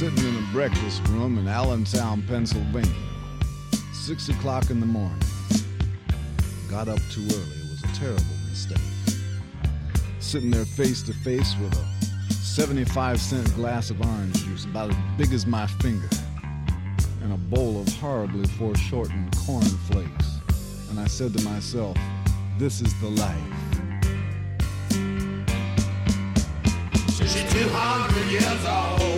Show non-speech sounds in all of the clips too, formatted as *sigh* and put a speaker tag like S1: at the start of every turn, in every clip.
S1: Sitting in a breakfast room in Allentown, Pennsylvania. Six o'clock in the morning. Got up too early. It was a terrible mistake. Sitting there face to face with a 75 cent glass of orange juice about as big as my finger and a bowl of horribly foreshortened corn flakes. And I said to myself, this is the life.
S2: She's 200 years old.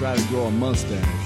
S1: try to grow a mustache.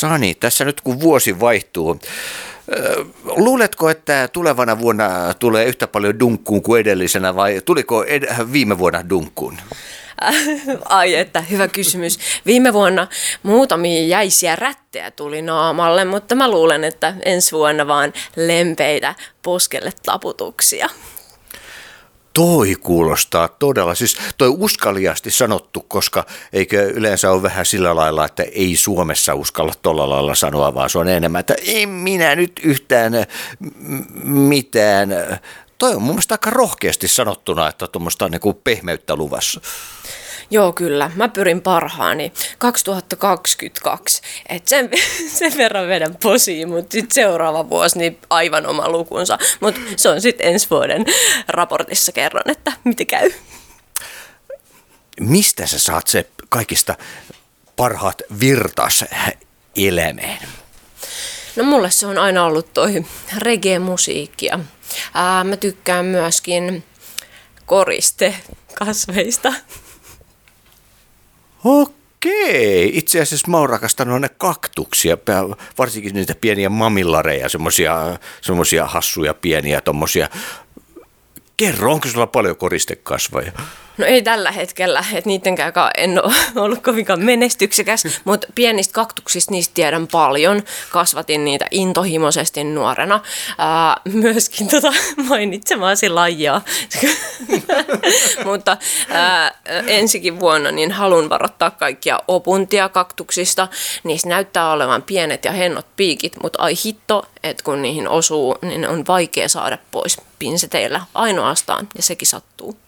S3: Sani, tässä nyt kun vuosi vaihtuu, luuletko, että tulevana vuonna tulee yhtä paljon dunkkuun kuin edellisenä vai tuliko ed- viime vuonna dunkkuun? *laughs*
S4: Ai että, hyvä kysymys. Viime vuonna muutamia jäisiä rättejä tuli naamalle, mutta mä luulen, että ensi vuonna vaan lempeitä poskelle taputuksia.
S3: Toi kuulostaa todella, siis toi uskaliasti sanottu, koska eikö yleensä ole vähän sillä lailla, että ei Suomessa uskalla tolla lailla sanoa, vaan se on enemmän, että en minä nyt yhtään mitään. Toi on mun mielestä aika rohkeasti sanottuna, että tuommoista niin pehmeyttä luvassa.
S4: Joo, kyllä. Mä pyrin parhaani 2022. Et sen, *laughs* sen verran vedän posiin, mutta sitten seuraava vuosi niin aivan oma lukunsa. Mutta se on sitten ensi vuoden raportissa kerron, että miten käy.
S3: Mistä sä saat se kaikista parhaat virtas elämeen?
S4: No mulle se on aina ollut toi reggae-musiikkia. Ää, mä tykkään myöskin koriste kasveista.
S3: Okei, itse asiassa mä oon rakastanut ne kaktuksia, varsinkin niitä pieniä mamillareja, semmosia, semmosia hassuja pieniä tommosia. Kerro, onko sulla paljon koristekasvoja?
S4: No ei tällä hetkellä, että niittenkään en ole *laughs* ollut kovinkaan menestyksekäs, mutta pienistä kaktuksista niistä tiedän paljon. Kasvatin niitä intohimoisesti nuorena. Ää, myöskin tota *laughs* mainitsemaasi lajia. *laughs* mutta ää, ensikin vuonna niin haluan varoittaa kaikkia opuntia kaktuksista. Niissä näyttää olevan pienet ja hennot piikit, mutta ai hitto, että kun niihin osuu, niin on vaikea saada pois pinseteillä ainoastaan, ja sekin sattuu.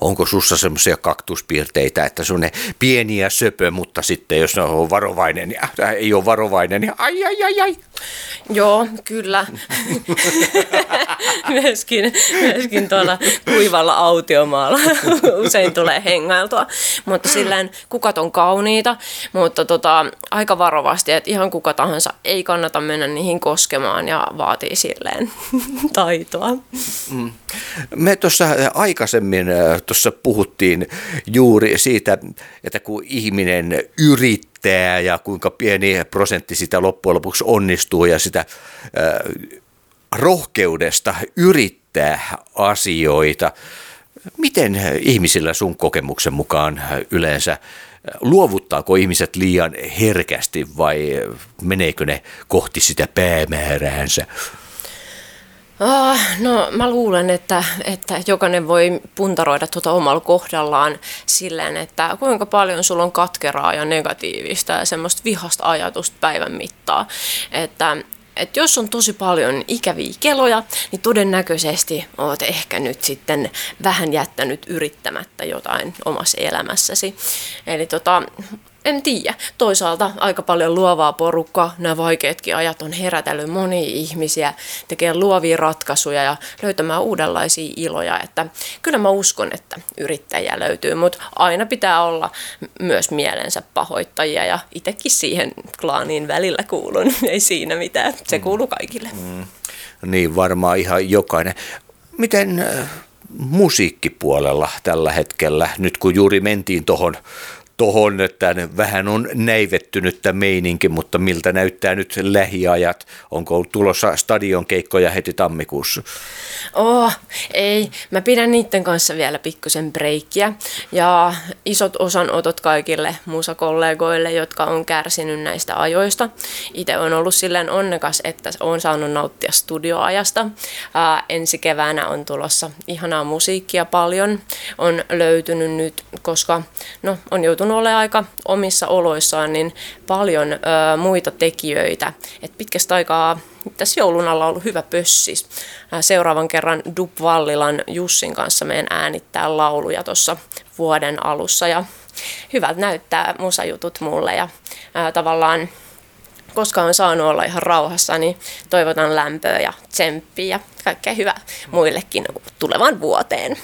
S3: Onko sussa semmoisia kaktuspiirteitä, että sun pieni ja söpö, mutta sitten jos on varovainen ja ei ole varovainen, niin ai ai ai ai.
S4: Joo, kyllä. *laughs* myöskin, myöskin tuolla kuivalla autiomaalla *laughs* usein tulee hengailtua. Mutta silleen kukat on kauniita, mutta tota, aika varovasti, että ihan kuka tahansa ei kannata mennä niihin koskemaan ja vaatii silleen *laughs* taitoa. Mm.
S3: Me tuossa aikaisemmin äh, tuossa puhuttiin juuri siitä, että kun ihminen yrittää ja kuinka pieni prosentti sitä loppujen lopuksi onnistuu ja sitä äh, rohkeudesta yrittää asioita. Miten ihmisillä sun kokemuksen mukaan yleensä luovuttaako ihmiset liian herkästi vai meneekö ne kohti sitä päämääräänsä?
S4: Oh, no mä luulen, että, että jokainen voi puntaroida tuota omalla kohdallaan silleen, että kuinka paljon sulla on katkeraa ja negatiivista ja semmoista vihasta ajatusta päivän mittaa. Että että jos on tosi paljon ikäviä keloja, niin todennäköisesti olet ehkä nyt sitten vähän jättänyt yrittämättä jotain omassa elämässäsi. Eli tota, en tiedä. Toisaalta aika paljon luovaa porukkaa. Nämä vaikeatkin ajat on herätellyt monia ihmisiä tekemään luovia ratkaisuja ja löytämään uudenlaisia iloja. Että kyllä mä uskon, että yrittäjiä löytyy, mutta aina pitää olla myös mielensä pahoittajia ja itsekin siihen klaaniin välillä kuulun. *laughs* Ei siinä mitään. Se kuuluu kaikille. Mm.
S3: Niin varmaan ihan jokainen. Miten äh, musiikkipuolella tällä hetkellä, nyt kun juuri mentiin tuohon tohon, että vähän on näivettynyttä meininki, mutta miltä näyttää nyt lähiajat? Onko tulossa stadion keikkoja heti tammikuussa?
S4: Oh, ei. Mä pidän niiden kanssa vielä pikkusen breikkiä. Ja isot osanotot kaikille musakollegoille, jotka on kärsinyt näistä ajoista. Itse on ollut silleen onnekas, että on saanut nauttia studioajasta. Ää, ensi keväänä on tulossa ihanaa musiikkia paljon. On löytynyt nyt, koska no, on joutunut joutunut olemaan aika omissa oloissaan niin paljon ö, muita tekijöitä. Et pitkästä aikaa tässä joulun alla on ollut hyvä pössis. Seuraavan kerran Dub Vallilan Jussin kanssa meidän äänittää lauluja tuossa vuoden alussa ja hyvältä näyttää musajutut mulle ja ää, tavallaan koska on saanut olla ihan rauhassa, niin toivotan lämpöä ja tsemppiä ja kaikkea hyvää muillekin tulevan vuoteen.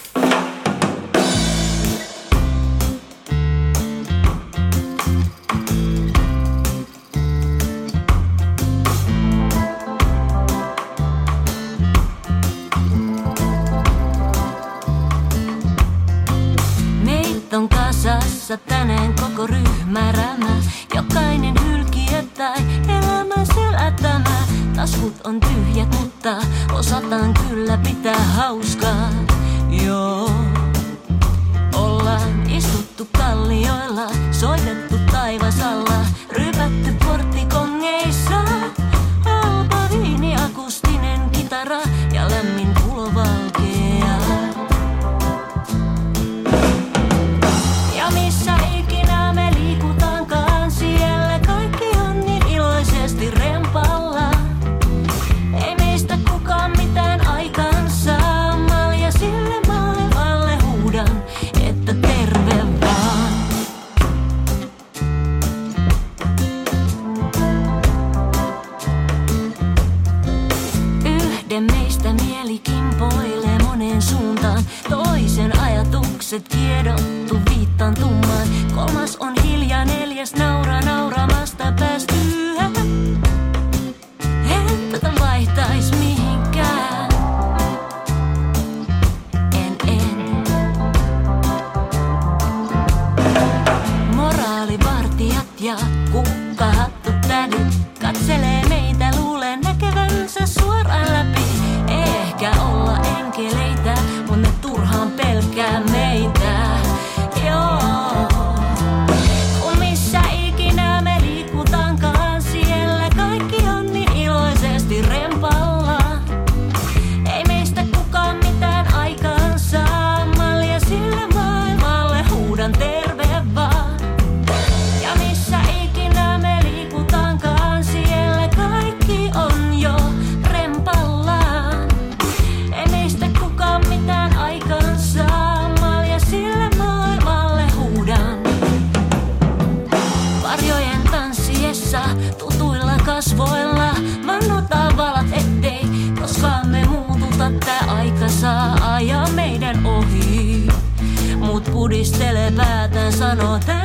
S5: Kasassa tänään koko ryhmä rämä. Jokainen hylkiö tai elämän selättämä. Taskut on tyhjät, mutta osataan kyllä pitää hauskaa. Joo. Ollaan istuttu kallioilla, soitettu taivasalla, se tira, tu vita en tu mà, comes. のだ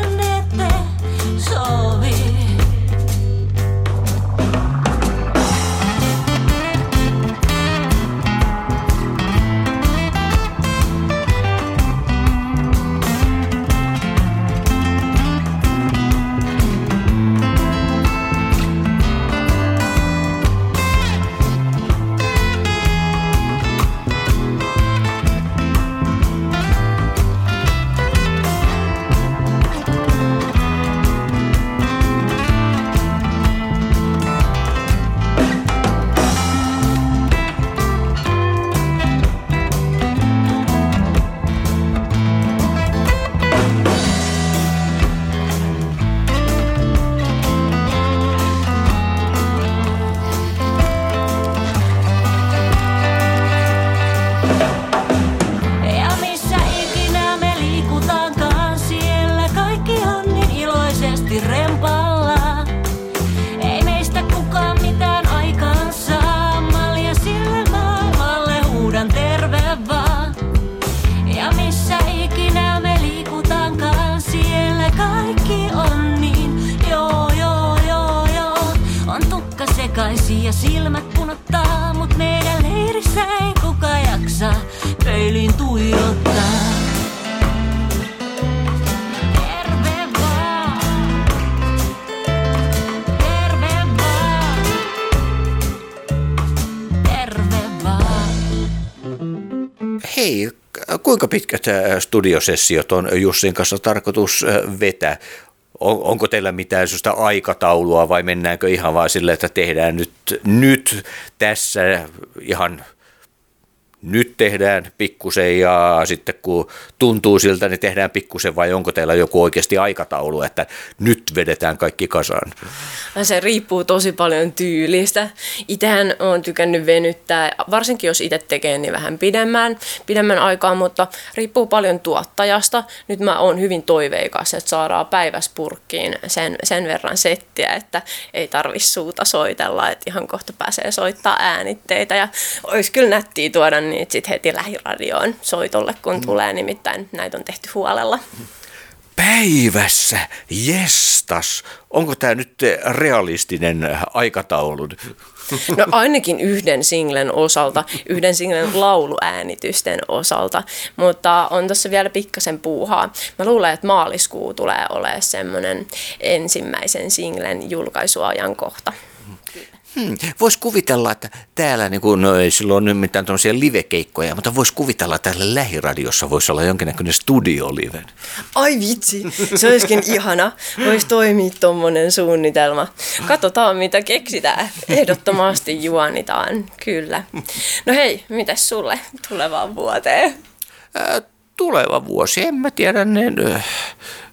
S5: tuijottaa.
S3: Hei, kuinka pitkät ä, studiosessiot on Jussin kanssa tarkoitus ä, vetää? On, onko teillä mitään sellaista aikataulua vai mennäänkö ihan vaan silleen, että tehdään nyt, nyt tässä ihan nyt tehdään pikkusen ja sitten kun tuntuu siltä, niin tehdään pikkusen vai onko teillä joku oikeasti aikataulu, että nyt vedetään kaikki kasaan?
S4: Se riippuu tosi paljon tyylistä. Itsehän on tykännyt venyttää, varsinkin jos itse tekee, niin vähän pidemmän, pidemmän aikaa, mutta riippuu paljon tuottajasta. Nyt mä oon hyvin toiveikas, että saadaan päiväspurkkiin sen, sen verran settiä, että ei tarvi suuta soitella, että ihan kohta pääsee soittaa äänitteitä. Ja olisi kyllä nättiä tuoda niitä sitten heti lähiradioon soitolle, kun tulee, nimittäin näitä on tehty huolella.
S3: Päivässä, jestas. Onko tämä nyt realistinen aikataulu?
S4: No ainakin yhden singlen osalta, yhden singlen lauluäänitysten osalta, mutta on tuossa vielä pikkasen puuhaa. Mä luulen, että maaliskuu tulee olemaan semmoinen ensimmäisen singlen julkaisuajankohta.
S3: Hmm, voisi kuvitella, että täällä, niin kun, no ei silloin nyt mitään tuollaisia livekeikkoja, mutta voisi kuvitella, että täällä lähiradiossa voisi olla jonkinnäköinen studiolive.
S4: Ai vitsi, se olisikin *laughs* ihana. Voisi toimia tuommoinen suunnitelma. Katsotaan, mitä keksitään. Ehdottomasti juonitaan, kyllä. No hei, mitäs sulle tulevaan vuoteen?
S3: Ää, tuleva vuosi, en mä tiedä, ne, ö,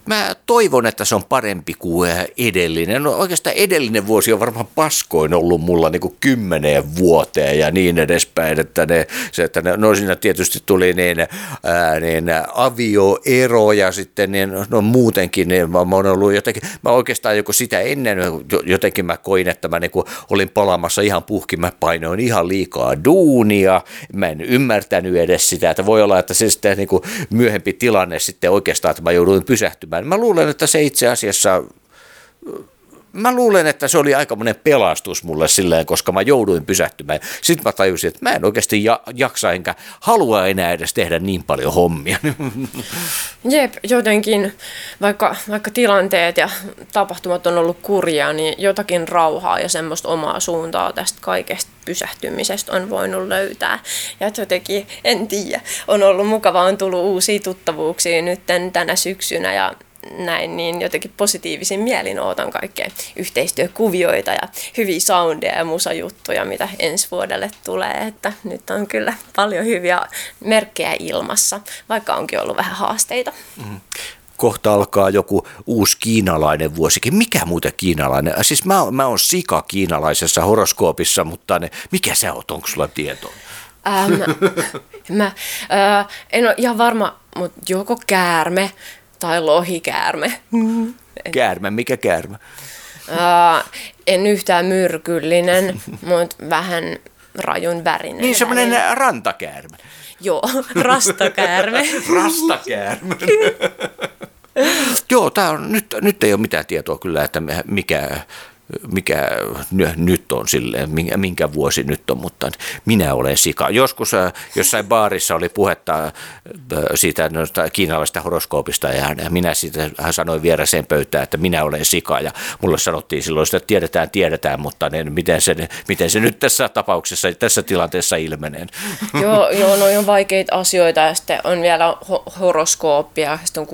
S3: mä toivon, että se on parempi kuin äh, edellinen. No oikeastaan edellinen vuosi on varmaan paskoin ollut mulla niin kuin kymmeneen vuoteen ja niin edespäin, että ne, se, että ne, no siinä tietysti tuli niin, ää, niin avioero ja sitten niin, no muutenkin, niin mä, mä ollut jotenkin, mä oikeastaan joku sitä ennen, jotenkin mä koin, että mä niin kuin olin palaamassa ihan puhki, mä painoin ihan liikaa duunia, mä en ymmärtänyt edes sitä, että voi olla, että se sitten niin kuin myöhempi tilanne sitten oikeastaan, että mä jouduin pysähtymään. Mä luulen, että se itse asiassa mä luulen, että se oli aikamoinen pelastus mulle silleen, koska mä jouduin pysähtymään. Sitten mä tajusin, että mä en oikeasti ja, jaksa enkä halua enää edes tehdä niin paljon hommia. *laughs*
S4: Jep, jotenkin, vaikka, vaikka tilanteet ja tapahtumat on ollut kurjaa, niin jotakin rauhaa ja semmoista omaa suuntaa tästä kaikesta pysähtymisestä on voinut löytää. Ja jotenkin, en tiedä, on ollut mukavaa, on tullut uusia tuttavuuksia nyt tänä syksynä ja näin, niin jotenkin positiivisin mielin ootan kaikkea yhteistyökuvioita ja hyviä soundeja ja musajuttuja, mitä ensi vuodelle tulee. Että nyt on kyllä paljon hyviä merkkejä ilmassa, vaikka onkin ollut vähän haasteita. Mm
S3: kohta alkaa joku uusi kiinalainen vuosikin. Mikä muuten kiinalainen? Siis mä, mä oon sika kiinalaisessa horoskoopissa, mutta ne, mikä sä oot? Onko sulla tietoa?
S4: Ähm, *laughs* mä äh, en ole ihan varma, mutta joko käärme tai lohikäärme.
S3: Käärme, mikä käärme?
S4: Uh, en yhtään myrkyllinen, *laughs* mutta vähän rajun värinen.
S3: Niin semmoinen rantakäärme.
S4: Joo, *laughs* rastakäärme. *laughs*
S3: rastakäärme. Joo, tää on, nyt, nyt ei ole mitään tietoa kyllä, että mikä mikä nyt on silleen, minkä vuosi nyt on, mutta minä olen sika. Joskus äh, jossain baarissa oli puhetta äh, siitä kiinalaisesta horoskoopista ja minä siitä sanoin vieraseen pöytään, että minä olen sika ja mulle sanottiin silloin, että tiedetään, tiedetään, mutta niin miten, se, miten se nyt tässä tapauksessa, tässä tilanteessa ilmenee.
S4: Joo, joo no on vaikeita asioita ja sitten on vielä ho- horoskooppia, sitten on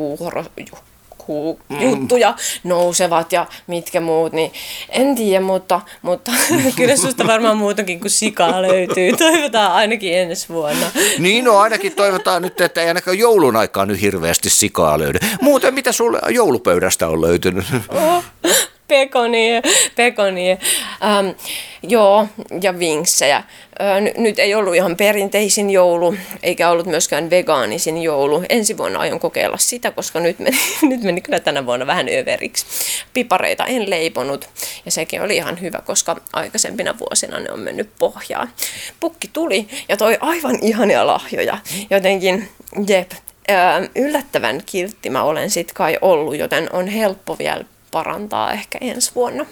S4: kuu juttuja nousevat ja mitkä muut, niin en tiedä, mutta, mutta *laughs* kyllä susta varmaan muutakin kuin sikaa löytyy. *laughs* Toivotaan ainakin ensi vuonna. *laughs*
S3: Niin, no ainakin toivotaan nyt, että ei ainakaan joulun aikaan nyt hirveästi sikaa löydy. Muuten mitä sulle joulupöydästä on löytynyt?
S4: Oh, pekonia, pekonia. Ähm, joo, ja vinksejä. N- nyt ei ollut ihan perinteisin joulu, eikä ollut myöskään vegaanisin joulu. Ensi vuonna aion kokeilla sitä, koska nyt meni, *laughs* nyt meni kyllä tänä vuonna vähän överiksi. Pipareita en leiponut, ja sekin oli ihan hyvä, koska aikaisempina vuosina ne on mennyt pohjaan. Pukki tuli ja toi aivan ihania lahjoja, jotenkin jep, yllättävän kiltti mä olen sit kai ollut, joten on helppo vielä parantaa ehkä ensi vuonna.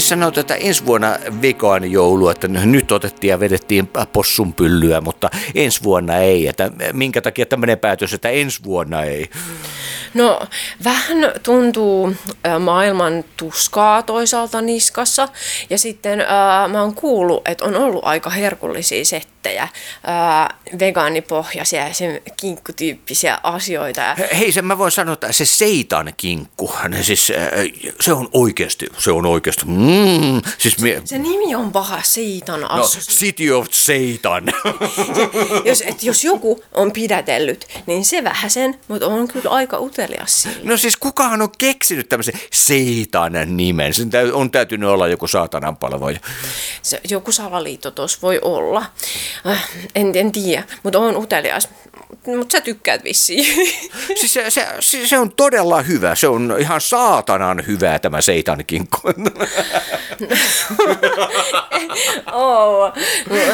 S3: Siis sanoit, että ensi vuonna vegaanijoulu, että nyt otettiin ja vedettiin possun pyllyä, mutta ensi vuonna ei. Että minkä takia tämmöinen päätös, että ensi vuonna ei?
S4: No vähän tuntuu ö, maailman tuskaa toisaalta niskassa ja sitten ö, mä oon kuullut, että on ollut aika herkullisia settejä, ö, vegaanipohjaisia esim. kinkkutyyppisiä asioita. Ja
S3: Hei, sen mä voin sanoa, että se seitan kinkku, siis, äh, se on oikeasti, se on oikeasti, mm, siis mie,
S4: se nimi on paha Siitan
S3: no,
S4: assus.
S3: City of Satan. *laughs*
S4: jos, et jos joku on pidätellyt, niin se vähän sen, mutta on kyllä aika utelias siinä.
S3: No siis kukahan on keksinyt tämmöisen seitan nimen? Sen täy- on täytynyt olla joku saatanan palvoja.
S4: Se, joku salaliitto tuossa voi olla. Äh, en, en tiedä, mutta on utelias. Mutta sä tykkäät vissiin. *laughs*
S3: Siis se, se, se, se, on todella hyvä, se on ihan saatanan hyvä tämä seitan kinkku. *laughs*
S4: Oo.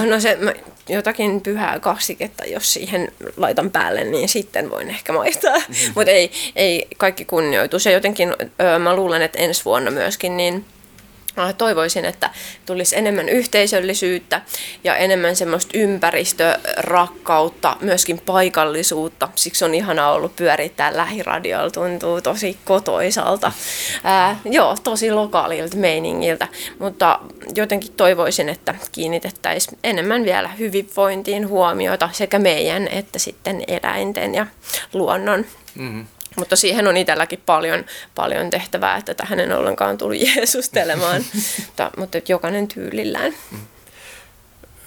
S4: No se, mä, jotakin pyhää kastiketta, jos siihen laitan päälle, niin sitten voin ehkä maistaa. Mutta ei, ei kaikki kunnioitus. Ja jotenkin mä luulen, että ensi vuonna myöskin, niin äh, toivoisin, että tulisi enemmän yhteisöllisyyttä ja enemmän semmoista ympäristörakkautta, myöskin paikallisuutta. Siksi on ihanaa ollut pyörittää lähiradiolla, tuntuu tosi kotoisalta. Ää, joo, tosi lokaalilta meiningiltä, mutta jotenkin toivoisin, että kiinnitettäisiin enemmän vielä hyvinvointiin huomiota sekä meidän että sitten eläinten ja luonnon. Mm-hmm. Mutta siihen on itselläkin paljon, paljon tehtävää, että tähän en ollenkaan tullut *laughs* jeesustelemaan, mutta, mutta jokainen tyylillään.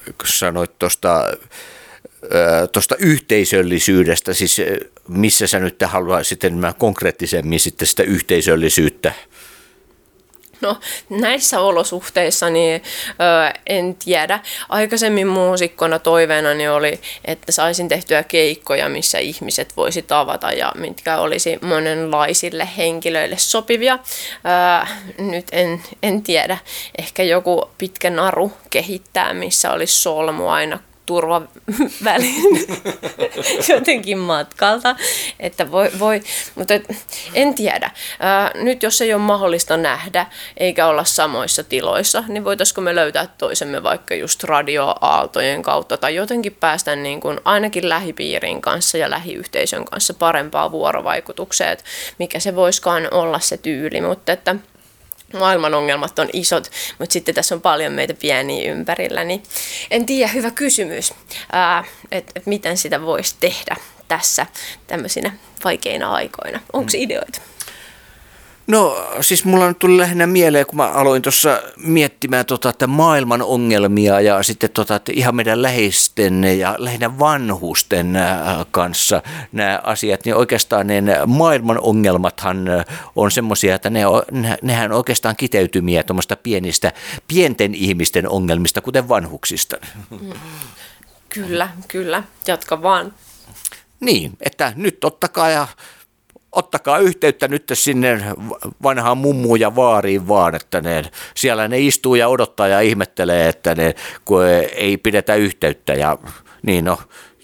S3: kun sanoit tuosta tuosta yhteisöllisyydestä, siis missä sä nyt haluaisit enemmän konkreettisemmin sitten sitä yhteisöllisyyttä?
S4: No näissä olosuhteissa niin ö, en tiedä. Aikaisemmin muusikkona toiveenani oli, että saisin tehtyä keikkoja, missä ihmiset voisi tavata ja mitkä olisi monenlaisille henkilöille sopivia. Ö, nyt en, en tiedä. Ehkä joku pitkä naru kehittää, missä olisi solmu aina turvavälin *laughs* jotenkin matkalta, että voi, voi mutta et, en tiedä. Ää, nyt jos ei ole mahdollista nähdä eikä olla samoissa tiloissa, niin voitaisiko me löytää toisemme vaikka just radioaaltojen kautta tai jotenkin päästä niin kuin ainakin lähipiirin kanssa ja lähiyhteisön kanssa parempaa vuorovaikutukseen, että mikä se voiskaan olla se tyyli, mutta että maailman ongelmat on isot, mutta sitten tässä on paljon meitä pieniä ympärillä, niin en tiedä, hyvä kysymys, että et miten sitä voisi tehdä tässä tämmöisinä vaikeina aikoina. Onko ideoita?
S3: No siis mulla nyt tuli lähinnä mieleen, kun mä aloin tuossa miettimään tota, että maailman ongelmia ja sitten tota, että ihan meidän läheisten ja lähinnä vanhusten ää, kanssa nämä asiat, niin oikeastaan ne maailman ongelmathan ää, on semmoisia, että ne, on- ne, nehän oikeastaan kiteytymiä tuommoista pienistä, pienten ihmisten ongelmista, kuten vanhuksista.
S4: Kyllä, kyllä. Jatka vaan.
S3: Niin, että nyt ottakaa ja ottakaa yhteyttä nyt sinne vanhaan mummuun ja vaariin vaan, että ne, siellä ne istuu ja odottaa ja ihmettelee, että ne, kun ei pidetä yhteyttä ja niin no,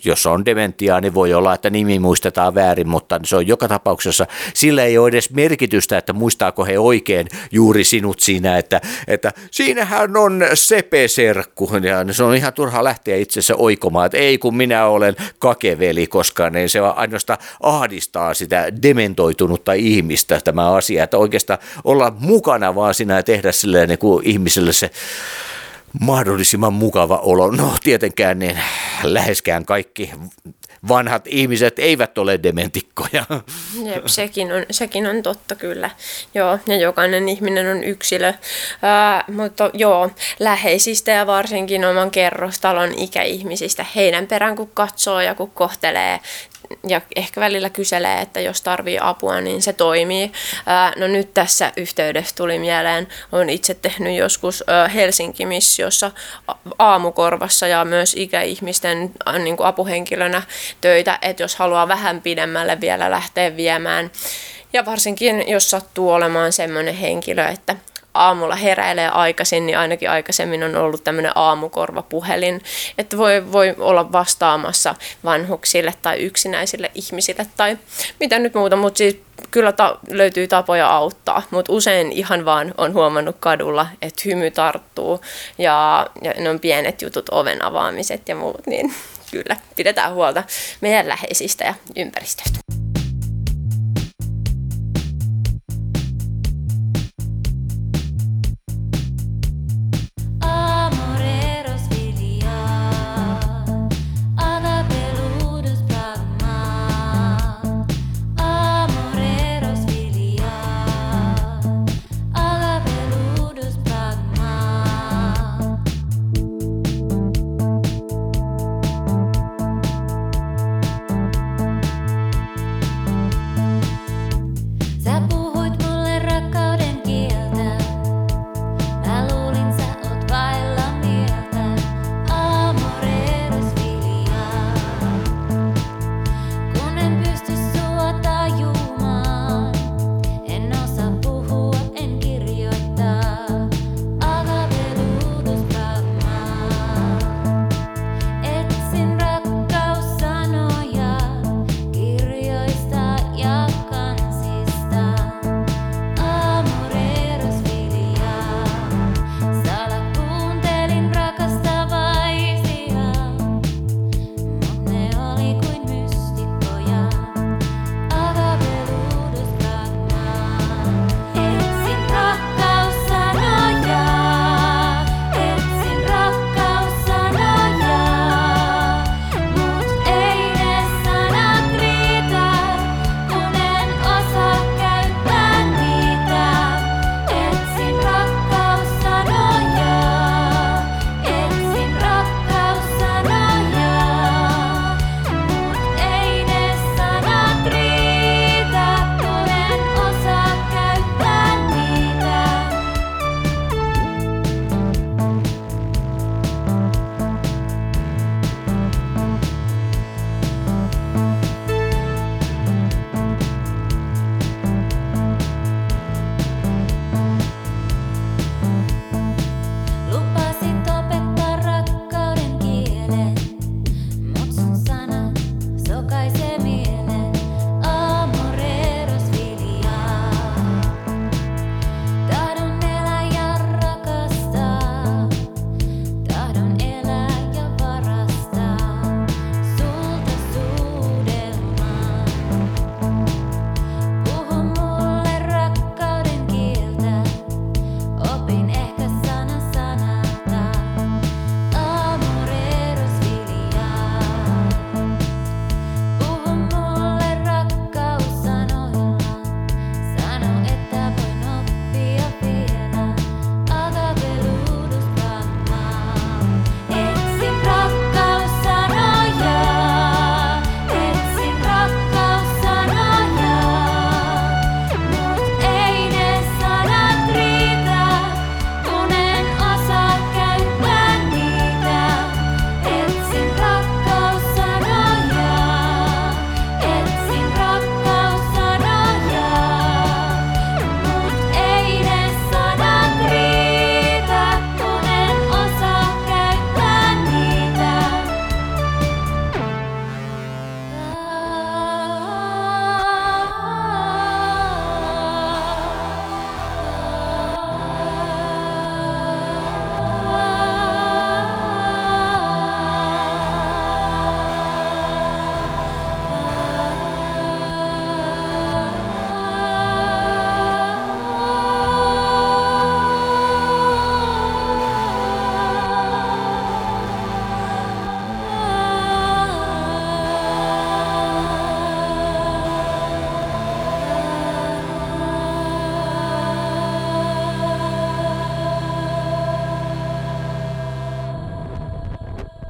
S3: jos on dementiaa, niin voi olla, että nimi muistetaan väärin, mutta se on joka tapauksessa, sillä ei ole edes merkitystä, että muistaako he oikein juuri sinut siinä, että, että siinähän on sepeserkku, ja se on ihan turha lähteä itse asiassa oikomaan, että ei kun minä olen kakeveli, koska niin se ainoastaan ahdistaa sitä dementoitunutta ihmistä tämä asia, että oikeastaan olla mukana vaan siinä ja tehdä silleen niin kuin ihmiselle se mahdollisimman mukava olo. No tietenkään niin läheskään kaikki vanhat ihmiset eivät ole dementikkoja.
S4: Jep, sekin on, sekin on totta kyllä. Joo, ja jokainen ihminen on yksilö. Ää, mutta joo, läheisistä ja varsinkin oman kerrostalon ikäihmisistä, heidän perään kun katsoo ja kun kohtelee ja ehkä välillä kyselee, että jos tarvii apua, niin se toimii. No nyt tässä yhteydessä tuli mieleen, olen itse tehnyt joskus Helsinki-missiossa aamukorvassa ja myös ikäihmisten niin kuin apuhenkilönä töitä, että jos haluaa vähän pidemmälle vielä lähteä viemään. Ja varsinkin, jos sattuu olemaan semmoinen henkilö, että aamulla heräilee aikaisin, niin ainakin aikaisemmin on ollut tämmöinen aamukorvapuhelin, että voi, voi olla vastaamassa vanhuksille tai yksinäisille ihmisille tai mitä nyt muuta, mutta siis
S5: kyllä ta- löytyy tapoja auttaa, mutta usein ihan vaan on huomannut kadulla, että hymy tarttuu ja, ja ne on pienet jutut, oven avaamiset ja muut, niin kyllä pidetään huolta meidän läheisistä ja ympäristöstä.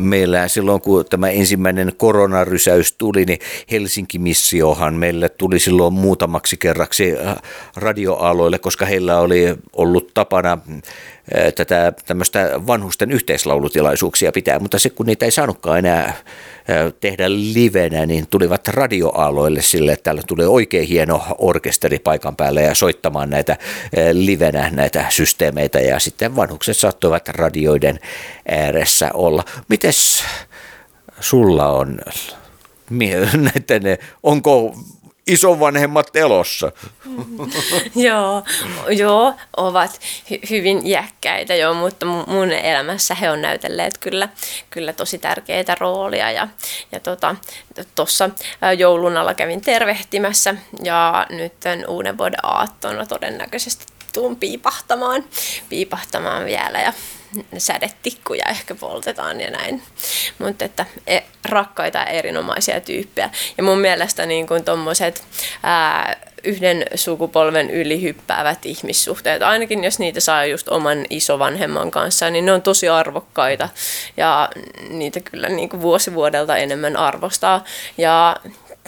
S3: Meillä silloin, kun tämä ensimmäinen koronarysäys tuli, niin Helsinki-missiohan meille tuli silloin muutamaksi kerraksi äh, radioaloille, koska heillä oli ollut tapana äh, tätä tämmöistä vanhusten yhteislaulutilaisuuksia pitää, mutta se kun niitä ei saanutkaan enää tehdä livenä, niin tulivat radioaloille sille, että täällä tulee oikein hieno orkesteri paikan päälle ja soittamaan näitä livenä näitä systeemeitä ja sitten vanhukset saattoivat radioiden ääressä olla. Mites sulla on *laughs* näiden, onko isovanhemmat elossa. *laughs*
S4: joo, joo, ovat hy- hyvin jäkkäitä joo, mutta mu- mun elämässä he on näytelleet kyllä, kyllä tosi tärkeitä roolia. Ja, ja tuossa tota, joulun alla kävin tervehtimässä ja nyt uuden vuoden aattona todennäköisesti tuun piipahtamaan, piipahtamaan vielä ja sädetikkuja ehkä poltetaan ja näin. Mutta että e, rakkaita ja erinomaisia tyyppejä. Ja mun mielestä niin kuin tommoset, ää, yhden sukupolven yli hyppäävät ihmissuhteet, ainakin jos niitä saa just oman isovanhemman kanssa, niin ne on tosi arvokkaita ja niitä kyllä niin kuin vuosi vuodelta enemmän arvostaa. Ja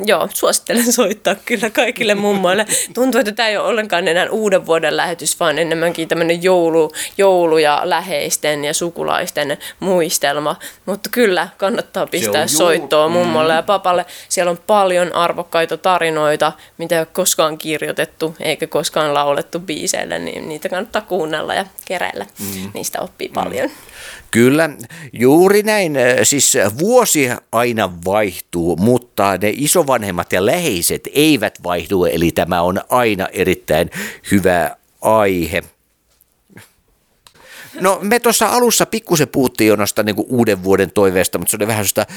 S4: Joo, suosittelen soittaa kyllä kaikille mummoille. Tuntuu, että tämä ei ole ollenkaan enää uuden vuoden lähetys, vaan enemmänkin tämmöinen joulu, joulu ja läheisten ja sukulaisten muistelma. Mutta kyllä, kannattaa pistää soittoa mummolle ja papalle. Siellä on paljon arvokkaita tarinoita, mitä ei ole koskaan kirjoitettu eikä koskaan laulettu biiseille, niin niitä kannattaa kuunnella ja keräillä. Mm. Niistä oppii paljon. Mm.
S3: Kyllä, juuri näin. Siis vuosi aina vaihtuu, mutta ne isovanhemmat ja läheiset eivät vaihdu, eli tämä on aina erittäin hyvä aihe. No me tuossa alussa pikkusen puhuttiin Jonasta niin kuin uuden vuoden toiveesta, mutta se oli vähän sellaista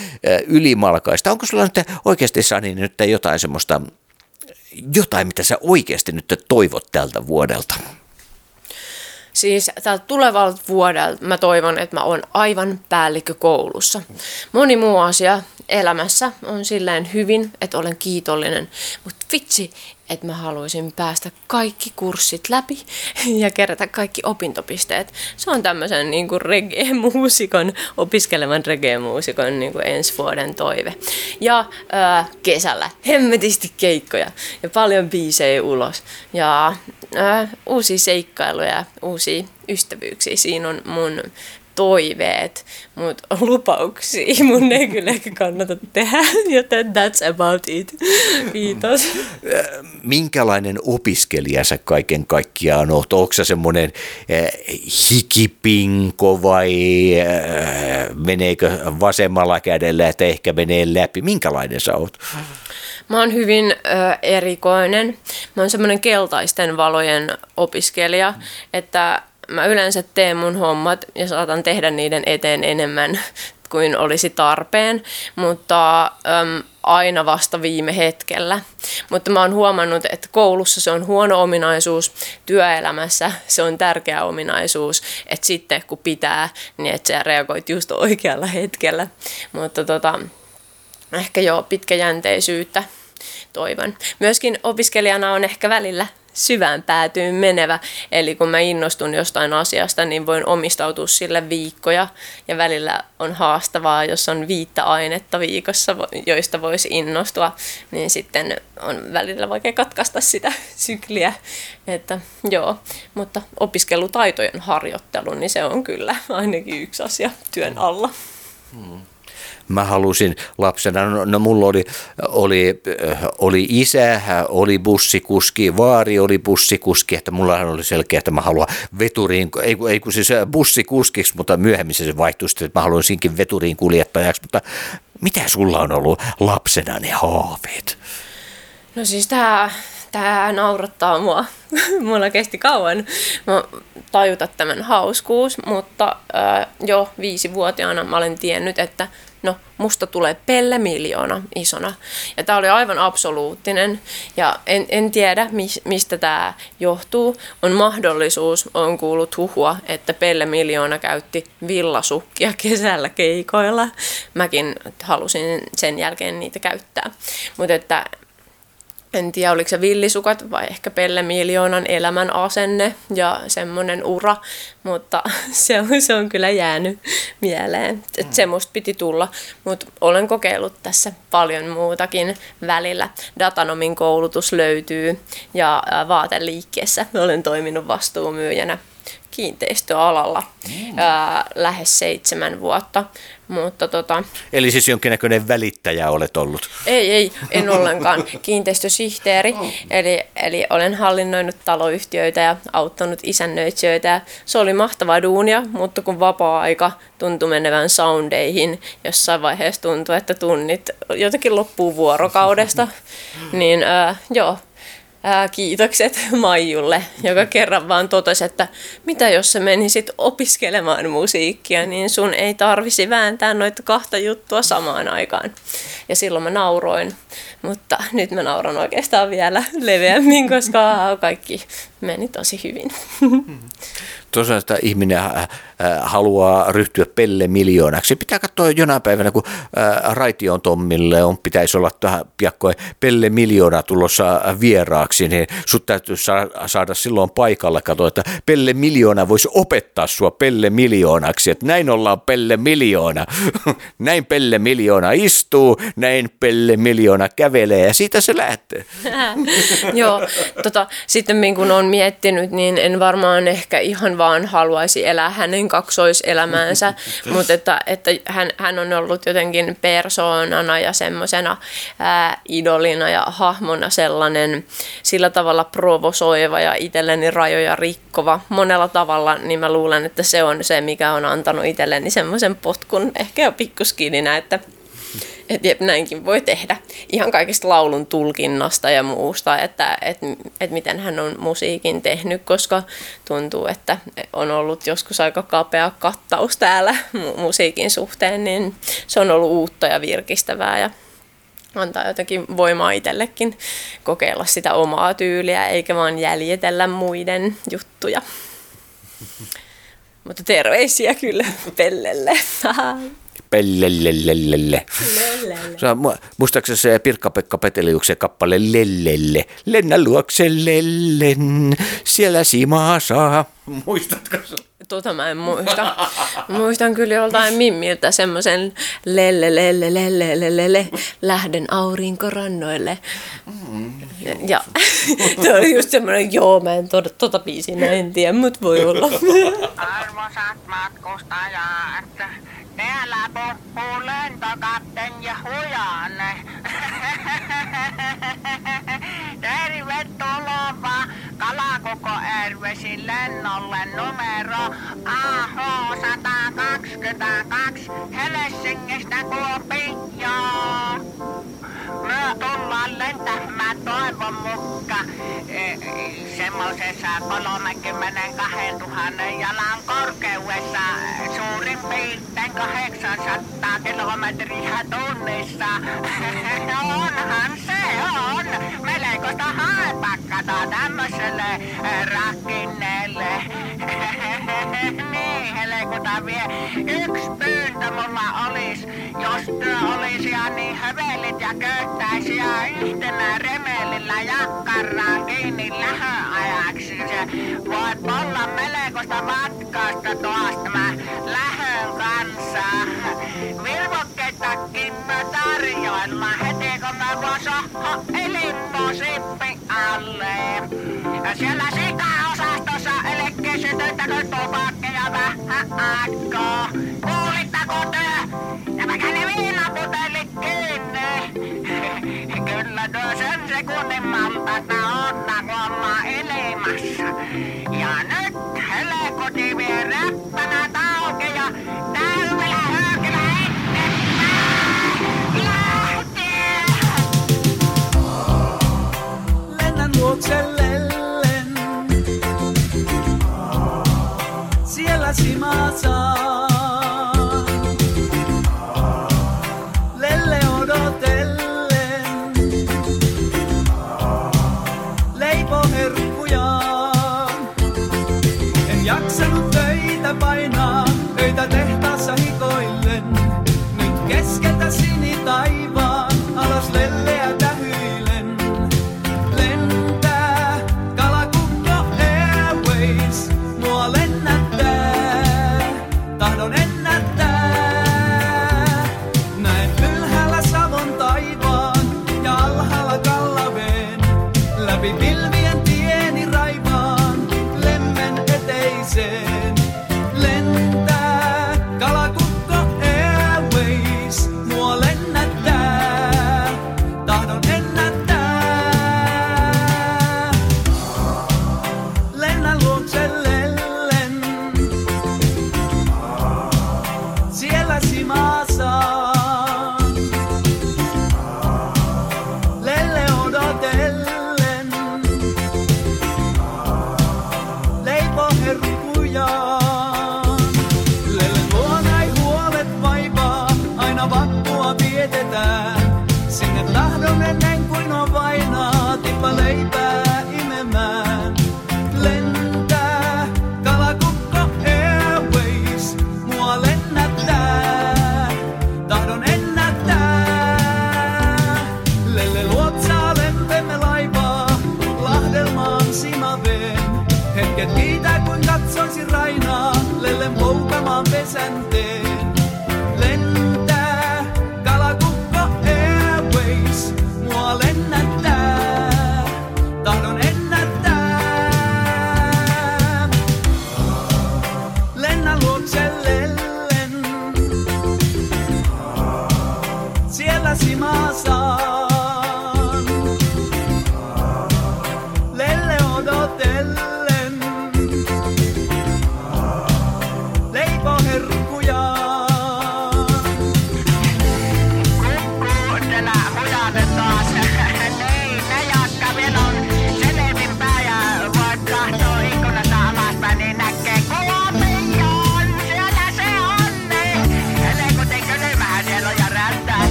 S3: ylimalkaista. Onko sulla nyt oikeasti Sani nyt jotain semmoista, jotain mitä sä oikeasti nyt toivot tältä vuodelta?
S4: Siis tältä tulevalta vuodelta mä toivon, että mä oon aivan päällikkö koulussa. Moni muu asia elämässä on silleen hyvin, että olen kiitollinen. Mutta vitsi, että mä haluaisin päästä kaikki kurssit läpi ja kerätä kaikki opintopisteet. Se on tämmöisen niin kuin reggae-muusikon, opiskelevan reggae-muusikon niin kuin ensi vuoden toive. Ja ää, kesällä hemmetisti keikkoja ja paljon biisejä ulos ja ää, uusia seikkailuja, uusia ystävyyksiä. Siinä on mun toiveet, mutta lupauksia mun ei kyllä ehkä kannata tehdä, joten that's about it. Kiitos.
S3: Minkälainen opiskelija sä kaiken kaikkiaan oot? Onko sä semmoinen äh, hikipinko vai äh, meneekö vasemmalla kädellä, että ehkä menee läpi? Minkälainen sä oot?
S4: Mä oon hyvin ö, erikoinen. Mä oon semmoinen keltaisten valojen opiskelija, että mä yleensä teen mun hommat ja saatan tehdä niiden eteen enemmän *laughs* kuin olisi tarpeen, mutta äm, aina vasta viime hetkellä. Mutta mä oon huomannut, että koulussa se on huono ominaisuus, työelämässä se on tärkeä ominaisuus, että sitten kun pitää, niin että sä reagoit just oikealla hetkellä. Mutta tota, ehkä jo pitkäjänteisyyttä toivon. Myöskin opiskelijana on ehkä välillä syvään päätyyn menevä. Eli kun mä innostun jostain asiasta, niin voin omistautua sille viikkoja. Ja välillä on haastavaa, jos on viittä ainetta viikossa, joista voisi innostua, niin sitten on välillä vaikea katkaista sitä *laughs* sykliä. Että joo, mutta opiskelutaitojen harjoittelu, niin se on kyllä ainakin yksi asia työn alla. Hmm
S3: mä halusin lapsena, no, no mulla oli, oli, oli isä, oli bussikuski, vaari oli bussikuski, että mulla oli selkeä, että mä haluan veturiin, ei, ei kun siis bussikuskiksi, mutta myöhemmin se vaihtui sitten, että mä haluan sinkin veturiin kuljettajaksi, mutta mitä sulla on ollut lapsena ne haaveet?
S4: No siis tämä tämä naurattaa mua. *laughs* Mulla kesti kauan mä tajuta tämän hauskuus, mutta äh, jo viisivuotiaana mä olen tiennyt, että no musta tulee pelle miljoona isona. Ja tämä oli aivan absoluuttinen ja en, en tiedä mistä tämä johtuu. On mahdollisuus, on kuullut huhua, että pelle miljoona käytti villasukkia *laughs* kesällä keikoilla. Mäkin halusin sen jälkeen niitä käyttää. Mutta että en tiedä oliko se villisukat vai ehkä Pelle Miljoonan elämän asenne ja semmoinen ura, mutta *laughs* se on, se on kyllä jäänyt mieleen. Että se musta piti tulla, mutta olen kokeillut tässä paljon muutakin välillä. Datanomin koulutus löytyy ja vaateliikkeessä olen toiminut vastuumyyjänä kiinteistöalalla mm. ää, lähes seitsemän vuotta. Mutta tota,
S3: Eli siis jonkinnäköinen välittäjä olet ollut.
S4: ei, ei, en *laughs* ollenkaan kiinteistösihteeri. Eli, eli olen hallinnoinut taloyhtiöitä ja auttanut isännöitsijöitä. Ja se oli mahtavaa duunia, mutta kun vapaa-aika tuntui menevän soundeihin, jossain vaiheessa tuntui, että tunnit jotenkin loppuu vuorokaudesta, *laughs* niin äh, joo, Ää, kiitokset *laughs* Maijulle, joka kerran vaan totesi, että mitä jos sä menisit opiskelemaan musiikkia, niin sun ei tarvisi vääntää noita kahta juttua samaan aikaan. Ja silloin mä nauroin, mutta nyt mä nauran oikeastaan vielä leveämmin, koska kaikki meni tosi hyvin. *laughs*
S3: Tosiaan, että ihminen äh, äh, haluaa ryhtyä pelle miljoonaksi. Pitää katsoa jonain päivänä, kun äh, Raition Tommille on, pitäisi olla tähän piakkoin pelle miljoona tulossa vieraaksi, niin sut täytyy sa- saada silloin paikalle katsoa, että pelle miljoona voisi opettaa sua pelle miljoonaksi, että näin ollaan pelle miljoona. *laughs* näin pelle miljoona istuu, näin pelle miljoona kävelee ja siitä se lähtee. *laughs*
S4: Joo, tota, sitten kun on miettinyt, niin en varmaan ehkä ihan vaan haluaisi elää hänen kaksoiselämäänsä, *laughs* mutta että, että hän, hän on ollut jotenkin persoonana ja semmoisena idolina ja hahmona sellainen sillä tavalla provosoiva ja itselleni rajoja rikkova monella tavalla, niin mä luulen, että se on se, mikä on antanut itselleni semmoisen potkun ehkä jo pikkuskininä, että että jep, näinkin voi tehdä. Ihan kaikista laulun tulkinnasta ja muusta, että et, et miten hän on musiikin tehnyt, koska tuntuu, että on ollut joskus aika kapea kattaus täällä mu- musiikin suhteen, niin se on ollut uutta ja virkistävää ja antaa jotenkin voimaa itsellekin kokeilla sitä omaa tyyliä, eikä vaan jäljitellä muiden juttuja. *laughs* Mutta terveisiä kyllä Pellelle. *laughs*
S3: Pellellellelle. Se on mu- muistaakseni se Pirkka-Pekka Peteliuksen kappale Lellelle. Lennä luokse lellen, siellä simaa saa. Muistatko se?
S4: Tota mä en muista. Muistan kyllä joltain Mimmiltä semmoisen lelle, lelle, lelle, lelle, le, lähden aurinkorannoille. Ja *laughs* se oli just semmoinen, joo, mä en tota, tota biisiä en tiedä, mutta voi olla.
S6: Arvoisat matkustajat, täällä puhuu lentokapteeni ja hujanne. *laughs* Tervetuloa Kalakoko Airwaysin lennolle numero AH122 Helsingistä Kuopioon. Me tullaan lentämään toivon mukaan e, semmoisessa 32 000 jalan korkeudessa suurin piirtein 800 kilometriä tunnissa. *laughs* Onhan se on. Melkoista haipakkaa tämmöiselle *laughs* rakkinneelle. niin, helekuta vie. Yksi pyyntö mulla olis, jos työ olisi ja niin hövelit ja köyttäisi ja yhtenä remelillä jakkaraan kiinni lähöajaksi. Se voit olla melkoista matkasta tuosta mä lähön kanssa. Virvokkeitakin mä tarjoillaan mä voin sohho elimmusippi alle. Siellä sikaosastossa elekkeisy töitä kuin tupakkeja vähän aikaa. Kuulittako te? Nämäkä ne viinaputelit kiinni. *laughs* Kyllä tuo sen sekunnin maltata on, kun ollaan. Ja nyt helekuti vie räppänä tauki ja täydellä
S7: lennän luokse lellen.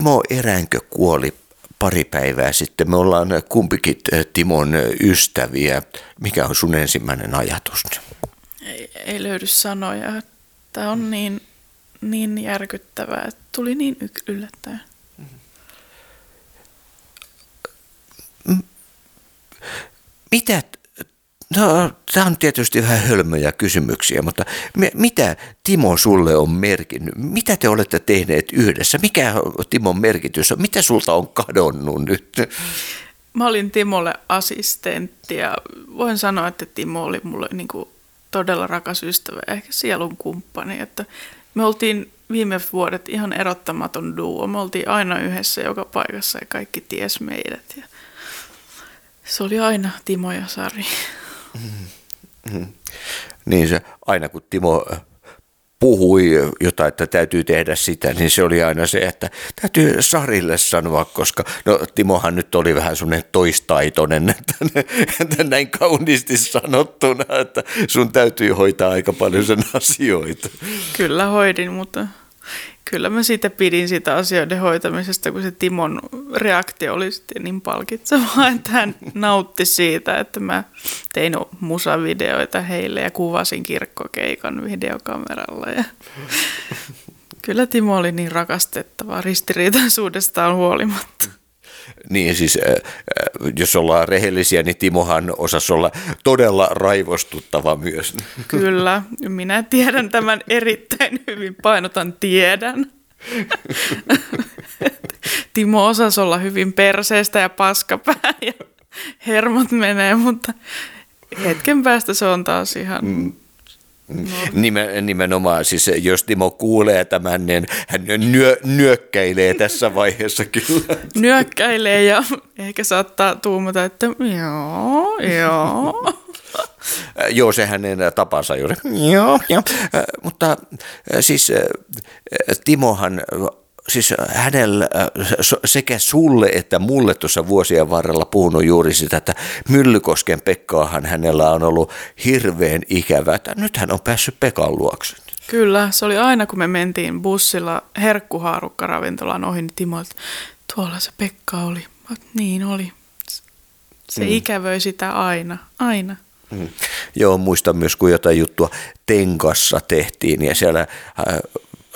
S3: Timo Eränkö kuoli pari päivää sitten. Me ollaan kumpikin Timon ystäviä. Mikä on sun ensimmäinen ajatus?
S8: Ei, ei löydy sanoja. Tämä on niin, niin järkyttävää, että tuli niin yllättäen.
S3: Mitä, no tämä on tietysti vähän hölmöjä kysymyksiä, mutta mi- mitä Timo sulle on merkinnyt? Mitä te olette tehneet yhdessä? Mikä Timon merkitys on? Mitä sulta on kadonnut nyt?
S8: Mä olin Timolle assistentti ja voin sanoa, että Timo oli mulle niin kuin todella rakas ystävä ja ehkä sielun kumppani. Että me oltiin viime vuodet ihan erottamaton duo. Me oltiin aina yhdessä joka paikassa ja kaikki ties meidät. Ja se oli aina Timo ja Sari.
S3: Niin se aina kun Timo puhui jotain, että täytyy tehdä sitä, niin se oli aina se, että täytyy Sarille sanoa, koska no Timohan nyt oli vähän semmoinen toistaitoinen, *laughs* että, että näin kauniisti sanottuna, että sun täytyy hoitaa aika paljon sen asioita.
S8: Kyllä hoidin, mutta kyllä mä siitä pidin sitä asioiden hoitamisesta, kun se Timon reaktio oli sitten niin palkitsevaa, että hän nautti siitä, että mä tein musavideoita heille ja kuvasin kirkkokeikan videokameralla. Ja kyllä Timo oli niin rakastettava ristiriitaisuudestaan huolimatta.
S3: Niin siis, äh, äh, jos ollaan rehellisiä, niin Timohan osasi olla todella raivostuttava myös.
S8: Kyllä, minä tiedän tämän erittäin hyvin, painotan tiedän. *laughs* Timo osasi olla hyvin perseestä ja paskapää ja hermot menee, mutta hetken päästä se on taas ihan... Mm. *laughs*
S3: Nimen, nimenomaan, siis jos Timo kuulee tämän, niin hän nyö, nyökkäilee tässä vaiheessa kyllä. *laughs*
S8: Nyökkäilee ja ehkä saattaa tuumata, että joo, joo. *laughs*
S3: Joo, se hänen tapansa juuri. Joo, joo. Äh, Mutta äh, siis äh, Timohan, siis hänellä so- sekä sulle että mulle tuossa vuosien varrella puhunut juuri sitä, että Myllykosken Pekkaahan hänellä on ollut hirveän ikävä, että nyt hän on päässyt Pekan luokse.
S8: Kyllä, se oli aina kun me mentiin bussilla herkkuhaarukka-ravintolaan ohi, niin Timo, että tuolla se Pekka oli. Niin oli. Se mm. ikävöi sitä aina, aina.
S3: Mm. Joo, muistan myös, kun jotain juttua Tenkassa tehtiin ja siellä, äh,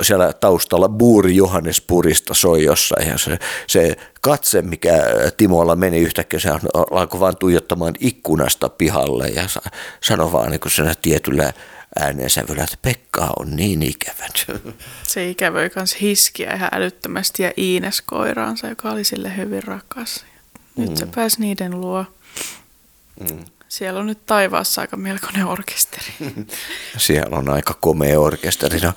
S3: siellä taustalla Buuri Johannes Purista soi jossain ja se, se katse, mikä Timolla meni yhtäkkiä, se alkoi vaan tuijottamaan ikkunasta pihalle ja sa- sanoi vaan niin kuin tietyllä äänensävyllä, että Pekka on niin ikävä. *laughs*
S8: Se ikävöi myös hiskiä ihan älyttömästi ja Iines koiraansa, joka oli sille hyvin rakas. Nyt mm. se pääsi niiden luo.
S3: Mm.
S8: Siellä on nyt taivaassa aika melkoinen orkesteri. *laughs*
S3: Siellä on aika komea orkesteri. No,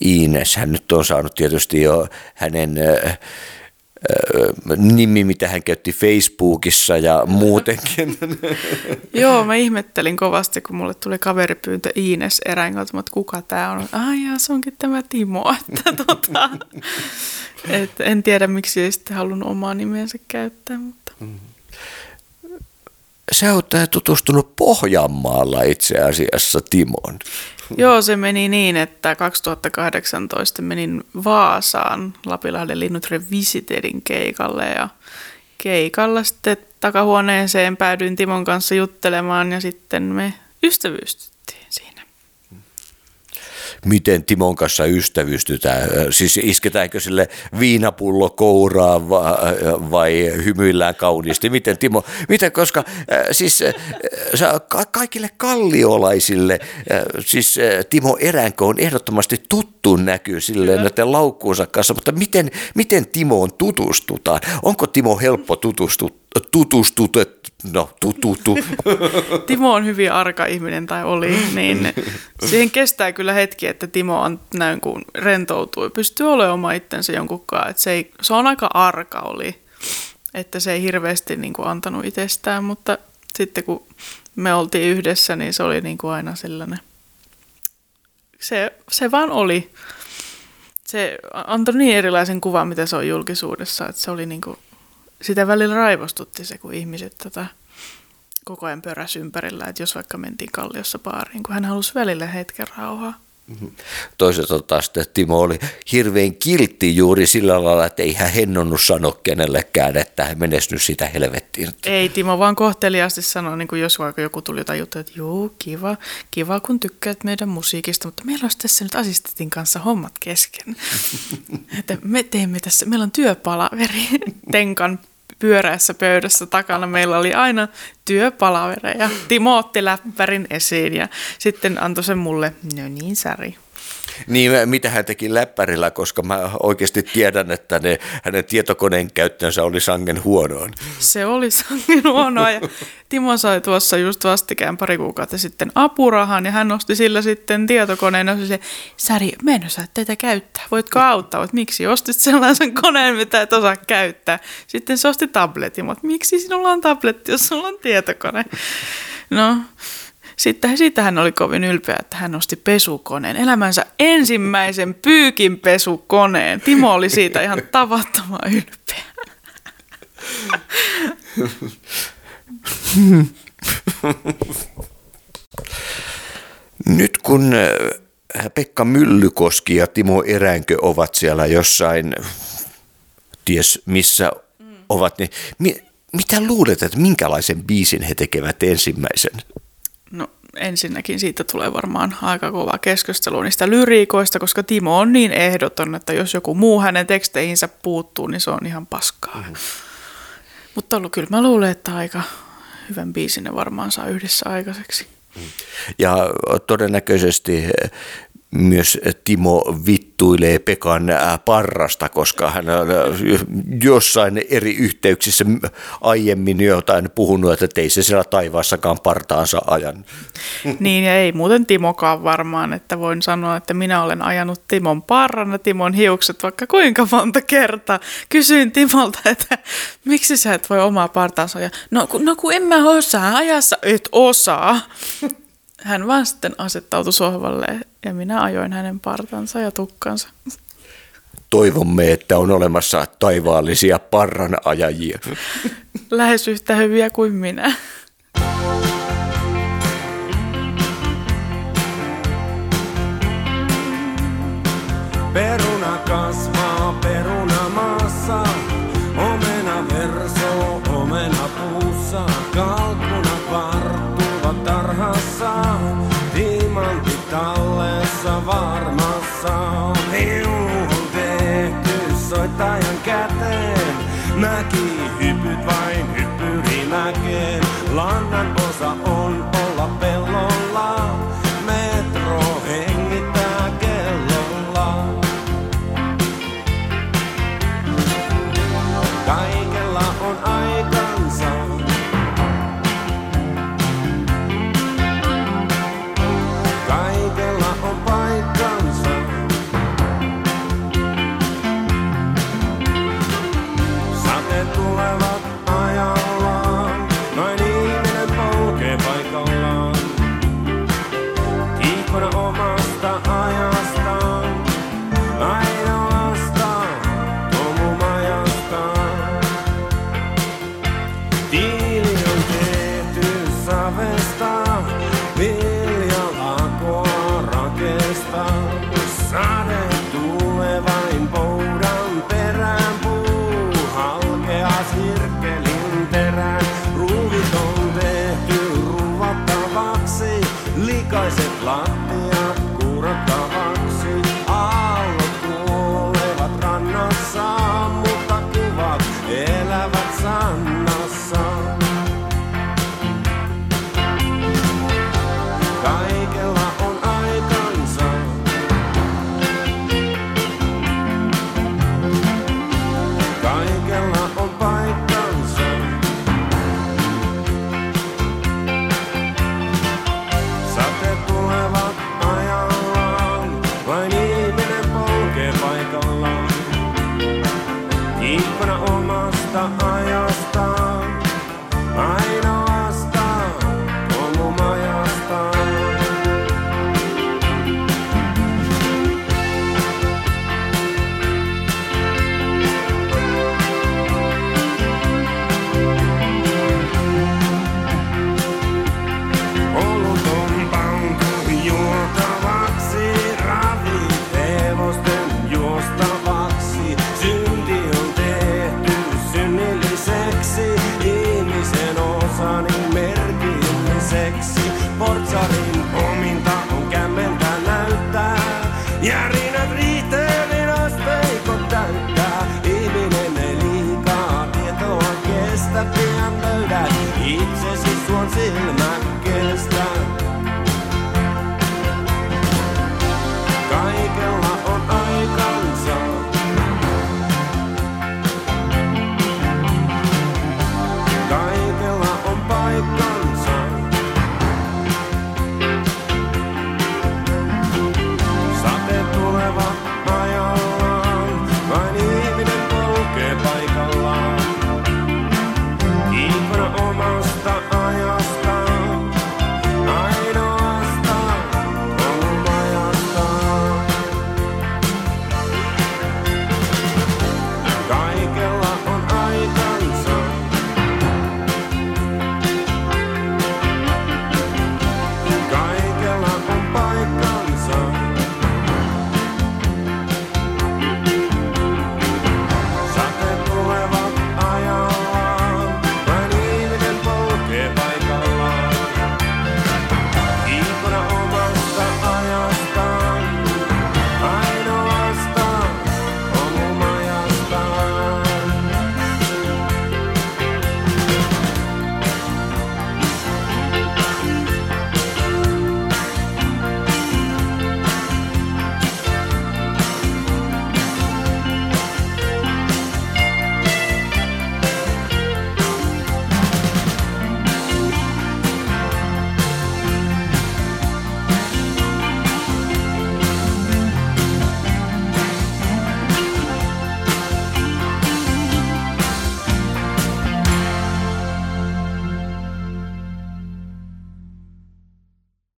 S3: Ines, hän nyt on saanut tietysti jo hänen nimi, mitä hän käytti Facebookissa ja muutenkin. *laughs*
S8: Joo, mä ihmettelin kovasti, kun mulle tuli kaveripyyntö Iines Erängolta, että kuka tämä on. Ai jaa, se onkin tämä Timo. *laughs* Että, tota, et en tiedä, miksi ei sitten halunnut omaa nimensä käyttää, mutta
S3: Sä oot tutustunut Pohjanmaalla itse asiassa Timoon.
S8: Joo, se meni niin, että 2018 menin Vaasaan Lapilahden Linnutren Visiterin keikalle ja keikalla sitten takahuoneeseen päädyin Timon kanssa juttelemaan ja sitten me ystävystyttiin siinä.
S3: Miten Timon kanssa ystävystytään? Siis isketäänkö sille viinapullo kouraa va- vai hymyillään kauniisti? Miten Timo, miten, koska siis kaikille kalliolaisille, siis Timo Eränkö on ehdottomasti tuttu näky silleen näiden laukkuunsa kanssa, mutta miten, miten Timoon tutustutaan? Onko Timo helppo tutustu, tutustutet, no tututu,
S8: Timo on hyvin arka ihminen tai oli, niin siihen kestää kyllä hetki, että Timo on näin kuin rentoutuu ja pystyy olemaan oma itsensä jonkunkaan. Että se, ei, se on aika arka oli, että se ei hirveästi niin kuin antanut itsestään, mutta sitten kun me oltiin yhdessä, niin se oli niin kuin aina sellainen. Se, se vaan oli. Se antoi niin erilaisen kuvan, mitä se on julkisuudessa, että se oli niin kuin, sitä välillä raivostutti se, kun ihmiset tota, koko ajan pöräs ympärillä, että jos vaikka mentiin Kalliossa baariin, kun hän halusi välillä hetken rauhaa.
S3: Toisaalta taas Timo oli hirveän kiltti juuri sillä lailla, että ei hän hennonnut sanoa kenellekään, että hän menestynyt sitä helvettiin.
S8: Ei, Timo vaan kohteliaasti sanoi, niin kuin jos vaikka joku tuli jotain juttua, että juu, kiva, kiva kun tykkäät meidän musiikista, mutta meillä olisi tässä nyt assistentin kanssa hommat kesken. *laughs* että me teemme tässä, meillä on työpalaveri *laughs* Tenkan pyörässä pöydässä takana. Meillä oli aina työpalavereja. Timo otti läppärin esiin ja sitten antoi sen mulle, no niin Sari.
S3: Niin, mitä hän teki läppärillä, koska mä oikeasti tiedän, että ne, hänen tietokoneen käyttönsä oli sangen huonoon.
S8: Se oli sangen huonoa ja Timo sai tuossa just vastikään pari kuukautta sitten apurahan ja hän nosti sillä sitten tietokoneen ja se, Sari, mä en osaa tätä käyttää, voitko auttaa? Että miksi ostit sellaisen koneen, mitä et osaa käyttää? Sitten se osti tabletin, mutta miksi sinulla on tabletti, jos sulla on tietokone? No, sitten siitä hän oli kovin ylpeä, että hän osti pesukoneen, elämänsä ensimmäisen pyykinpesukoneen. Timo oli siitä ihan tavattoman ylpeä.
S3: Nyt kun äh, Pekka Myllykoski ja Timo Eränkö ovat siellä jossain, ties missä ovat, niin mi- mitä luulet, että minkälaisen biisin he tekevät ensimmäisen?
S8: Ensinnäkin siitä tulee varmaan aika kova keskustelu niistä lyriikoista, koska Timo on niin ehdoton, että jos joku muu hänen teksteihinsä puuttuu, niin se on ihan paskaa. Mm-hmm. Mutta ollut, kyllä mä luulen, että aika hyvän biisin ne varmaan saa yhdessä aikaiseksi.
S3: Ja todennäköisesti myös Timo vittuilee Pekan äh, parrasta, koska hän on äh, jossain eri yhteyksissä aiemmin jotain puhunut, että ei se siellä taivaassakaan partaansa ajan. *laughs*
S8: Niin ja ei muuten Timokaan varmaan, että voin sanoa, että minä olen ajanut Timon parrana, Timon hiukset vaikka kuinka monta kertaa. Kysyin Timolta, että miksi sä et voi omaa partaansa ajaa. No, no kun en mä osaa ajassa, et osaa. Hän vaan sitten asettautui sohvalle ja minä ajoin hänen partansa ja tukkansa.
S3: Toivomme, että on olemassa taivaallisia parranajajia.
S8: Lähes yhtä hyviä kuin minä.
S9: Peruna näki hypyt vain hyppyrimäkeen. Lannan osa on